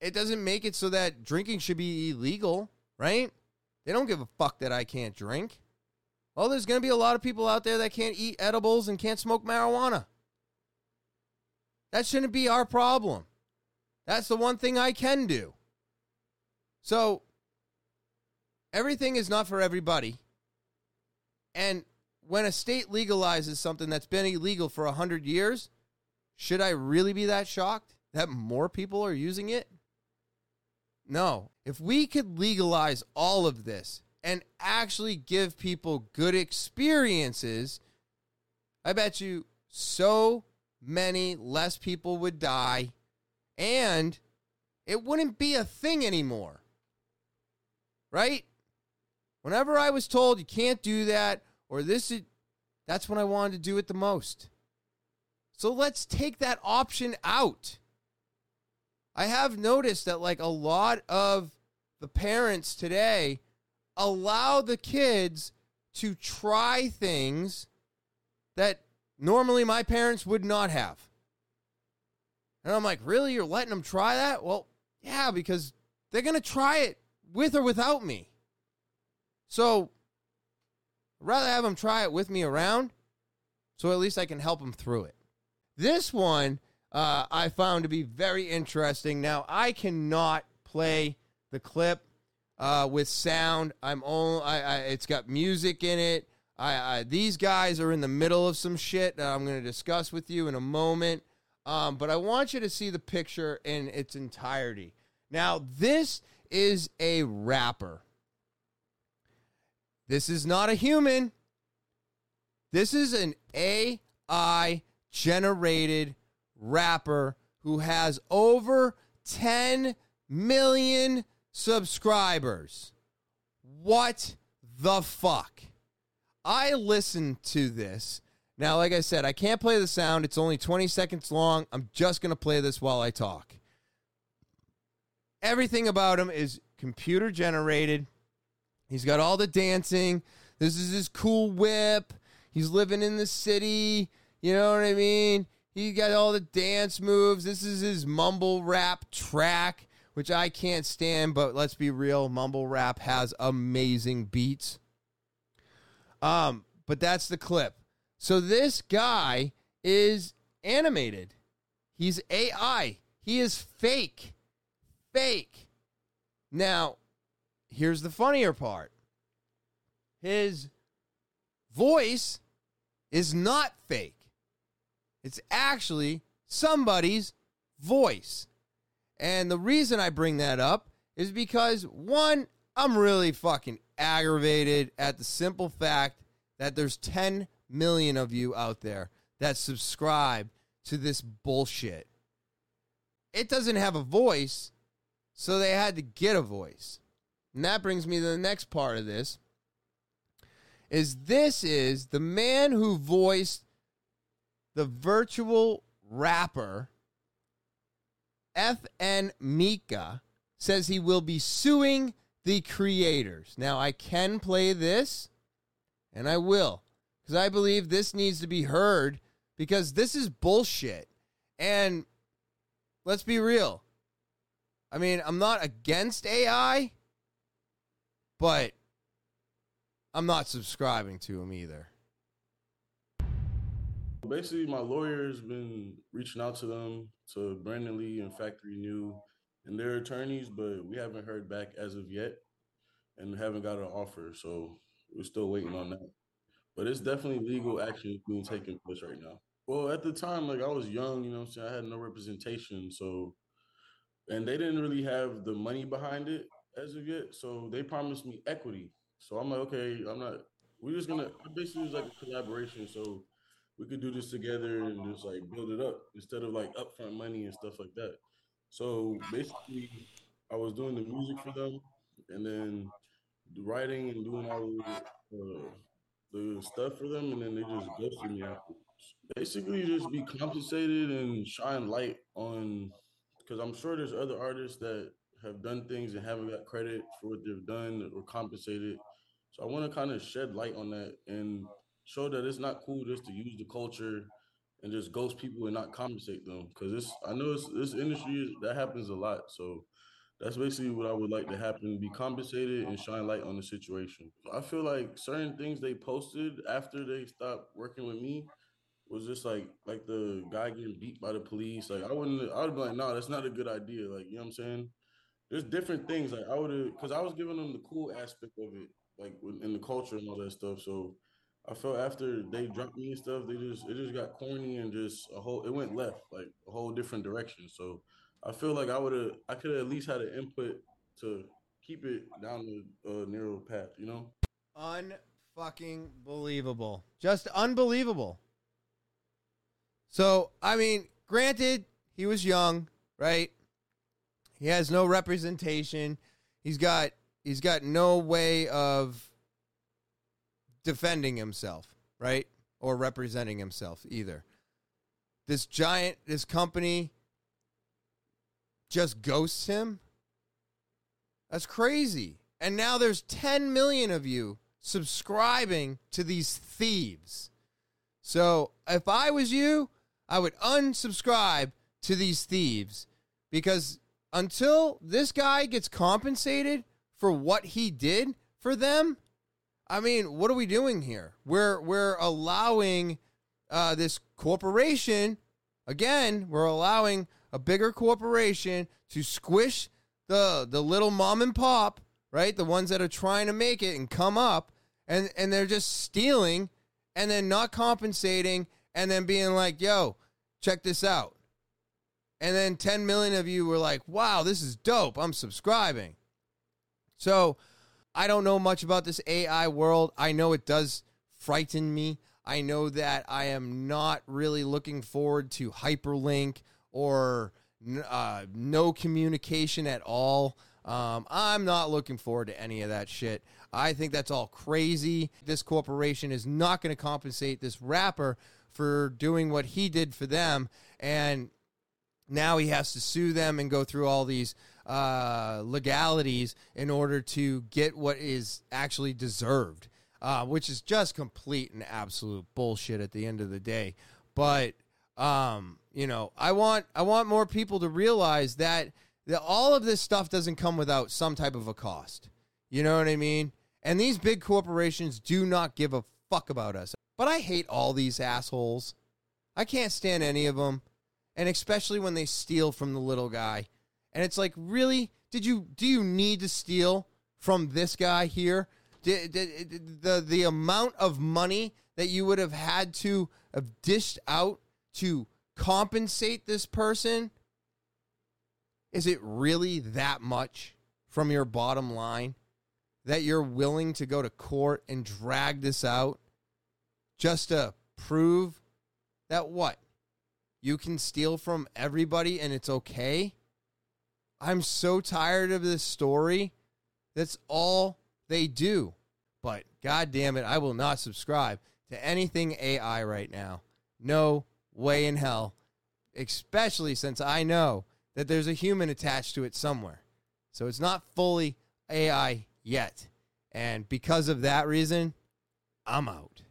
it doesn't make it so that drinking should be illegal, right? They don't give a fuck that I can't drink. Well, there's going to be a lot of people out there that can't eat edibles and can't smoke marijuana. That shouldn't be our problem. That's the one thing I can do. So, everything is not for everybody. And when a state legalizes something that's been illegal for 100 years, should I really be that shocked that more people are using it? No. If we could legalize all of this and actually give people good experiences, I bet you so many less people would die and it wouldn't be a thing anymore. Right? Whenever I was told you can't do that or this is that's when I wanted to do it the most. So let's take that option out. I have noticed that like a lot of the parents today allow the kids to try things that normally my parents would not have. And I'm like, really? You're letting them try that? Well, yeah, because they're going to try it with or without me. So I'd rather have them try it with me around so at least I can help them through it. This one uh, I found to be very interesting. Now, I cannot play the clip uh, with sound. I'm only, I, I, it's got music in it. I, I, these guys are in the middle of some shit that I'm going to discuss with you in a moment. Um, but I want you to see the picture in its entirety. Now, this is a rapper. This is not a human. This is an AI generated rapper who has over 10 million subscribers. What the fuck? I listened to this. Now, like I said, I can't play the sound. It's only 20 seconds long. I'm just going to play this while I talk. Everything about him is computer generated. He's got all the dancing. This is his cool whip. He's living in the city. You know what I mean? He got all the dance moves. This is his mumble rap track, which I can't stand, but let's be real, mumble rap has amazing beats. Um, but that's the clip. So this guy is animated. He's AI. He is fake. Fake. Now, here's the funnier part. His voice is not fake. It's actually somebody's voice. And the reason I bring that up is because one, I'm really fucking aggravated at the simple fact that there's 10 million of you out there that subscribe to this bullshit. It doesn't have a voice, so they had to get a voice. And that brings me to the next part of this is this is the man who voiced the virtual rapper FN Meka says he will be suing the creators. Now I can play this and I will because I believe this needs to be heard because this is bullshit. And let's be real. I mean, I'm not against AI, but I'm not subscribing to him either. Basically, my lawyer has been reaching out to them, to Brandon Le and Factory New and their attorneys, but we haven't heard back as of yet and haven't got an offer. So we're still waiting on that. But it's definitely legal action being taken place right now. Well, at the time, like I was young, you know I'm saying? I had no representation. So, and they didn't really have the money behind it as of yet. So they promised me equity. So I'm like, okay, I'm not, we're just gonna, basically it was like a collaboration. So we could do this together and just like build it up instead of like upfront money and stuff like that. So basically, I was doing the music for them and then the writing and doing all the, uh, the stuff for them, and then they just ghosted me afterwards. Basically, just be compensated and shine light on, because I'm sure there's other artists that have done things and haven't got credit for what they've done or compensated. So I want to kind of shed light on that and show that it's not cool just to use the culture and just ghost people and not compensate them. Because this, I know it's, this industry that happens a lot. So that's basically what I would like to happen: be compensated and shine light on the situation. I feel like certain things they posted after they stopped working with me was just like like the guy getting beat by the police. Like I wouldn't, I would be like, no, that's not a good idea. Like you know what I'm saying? There's different things. Like I would have, because I was giving them the cool aspect of it, like in the culture and all that stuff. So I felt after they dropped me and stuff, they just it just got corny and just a whole it went left like a whole different direction. So I feel like I would have I could have at least had an input to keep it down the uh, narrow path, you know. Unfucking believable. Just unbelievable. So, I mean, granted, he was young, right? He has no representation. He's got he's got no way of defending himself, right? Or representing himself either. This giant this company just ghosts him. That's crazy. And now there's 10 million of you subscribing to these thieves. So if I was you, I would unsubscribe to these thieves because until this guy gets compensated for what he did for them, I mean, what are we doing here? We're we're allowing uh, this corporation again. We're allowing a bigger corporation to squish the the little mom and pop, right? The ones that are trying to make it and come up, and and they're just stealing, and then not compensating, and then being like, "Yo, check this out." And then 10 million of you were like, "Wow, this is dope. I'm subscribing." So, I don't know much about this AI world. I know it does frighten me. I know that I am not really looking forward to hyperlink or uh, no communication at all. Um, I'm not looking forward to any of that shit. I think that's all crazy. This corporation is not going to compensate this rapper for doing what he did for them. And now he has to sue them and go through all these uh, legalities in order to get what is actually deserved, uh, which is just complete and absolute bullshit at the end of the day. But um, you know, I want I want more people to realize that that all of this stuff doesn't come without some type of a cost. You know what I mean? And these big corporations do not give a fuck about us. But I hate all these assholes. I can't stand any of them. And especially when they steal from the little guy. And it's like, really? Did you do you need to steal from this guy here? Did, did, the the amount of money that you would have had to have dished out to compensate this person is it really that much from your bottom line that you're willing to go to court and drag this out just to prove that what you can steal from everybody and it's okay I'm so tired of this story. That's all they do. But god damn it, I will not subscribe to anything AI right now. No way in hell. Especially since I know that there's a human attached to it somewhere. So it's not fully AI yet. And because of that reason, I'm out.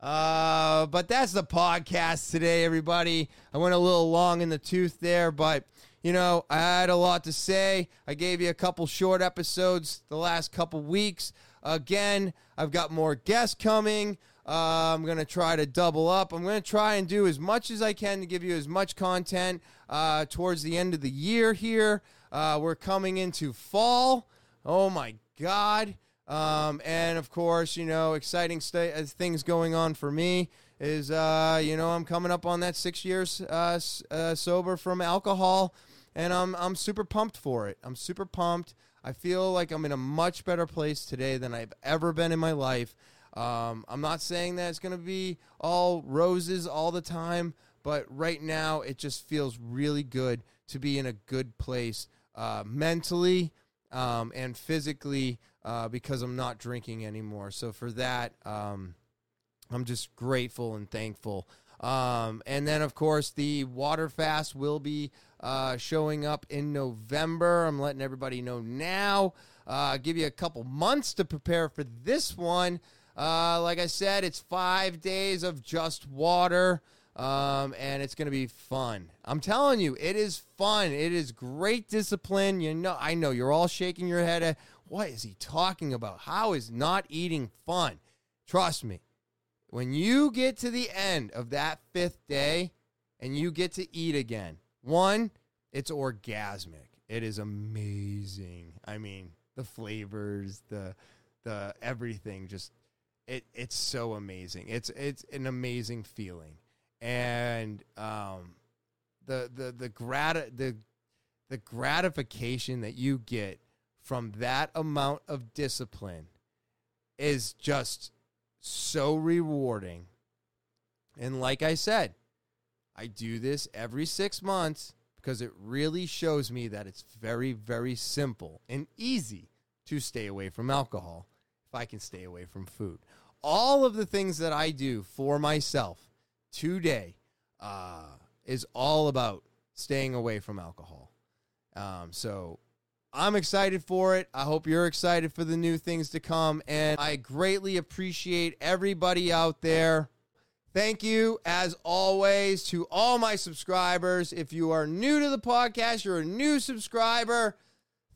Uh, but that's the podcast today, everybody. I went a little long in the tooth there, but you know, I had a lot to say. I gave you a couple short episodes the last couple weeks. Again, I've got more guests coming. Uh, I'm going to try to double up. I'm going to try and do as much as I can to give you as much content uh, towards the end of the year here. Uh, we're coming into fall. Oh my God. Um, and of course, you know, exciting st- uh, things going on for me is, uh, you know, I'm coming up on that six years uh, uh, sober from alcohol and I'm I'm super pumped for it. I'm super pumped. I feel like I'm in a much better place today than I've ever been in my life. Um, I'm not saying that it's to be all roses all the time, but right now it just feels really good to be in a good place uh, mentally um, and physically uh, because I'm not drinking anymore. So for that, um, I'm just grateful and thankful. Um, and then, of course, the water fast will be uh, showing up in November. I'm letting everybody know now. Uh, give you a couple months to prepare for this one. Uh, like I said, it's five days of just water, um, and it's going to be fun. I'm telling you, it is fun. It is great discipline. You know, I know you're all shaking your head. At, what is he talking about? How is not eating fun? Trust me, when you get to the end of that fifth day and you get to eat again, one, it's orgasmic. It is amazing. I mean, the flavors, the the everything just it it's so amazing. It's it's an amazing feeling. And um the the the grat the the gratification that you get from that amount of discipline is just so rewarding. And like I said, I do this every six months because it really shows me that it's very, very simple and easy to stay away from alcohol if I can stay away from food. All of the things that I do for myself today uh, is all about staying away from alcohol. Um, so I'm excited for it. I hope you're excited for the new things to come. And I greatly appreciate everybody out there Thank you, as always, to all my subscribers. If you are new to the podcast, you're a new subscriber,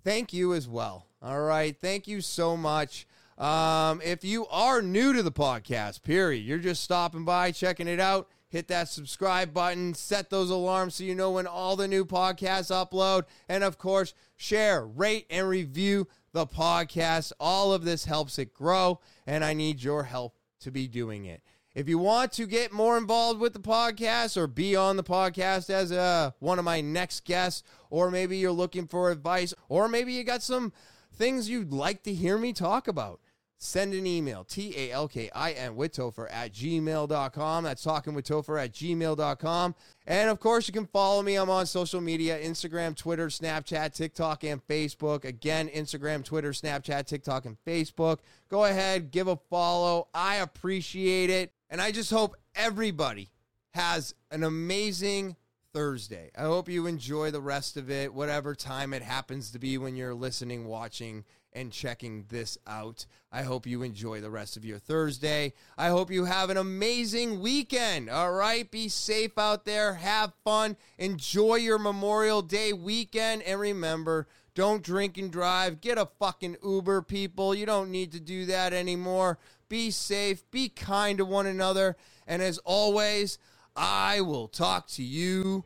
thank you as well. All right. Thank you so much. Um, if you are new to the podcast, period, you're just stopping by, checking it out, hit that subscribe button, set those alarms so you know when all the new podcasts upload. And of course, share, rate, and review the podcast. All of this helps it grow, and I need your help to be doing it. If you want to get more involved with the podcast or be on the podcast as a, uh, one of my next guests, or maybe you're looking for advice, or maybe you got some things you'd like to hear me talk about, send an email, T A L K I N with Topher at gmail.com. That's talking with Topher at gmail.com. And of course, you can follow me. I'm on social media Instagram, Twitter, Snapchat, TikTok, and Facebook. Again, Instagram, Twitter, Snapchat, TikTok, and Facebook. Go ahead, give a follow. I appreciate it. And I just hope everybody has an amazing Thursday. I hope you enjoy the rest of it, whatever time it happens to be when you're listening, watching, and checking this out. I hope you enjoy the rest of your Thursday. I hope you have an amazing weekend. All right. Be safe out there. Have fun. Enjoy your Memorial Day weekend. And remember, don't drink and drive. Get a fucking Uber, people. You don't need to do that anymore. Be safe. Be kind to one another. And as always, I will talk to you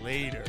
later.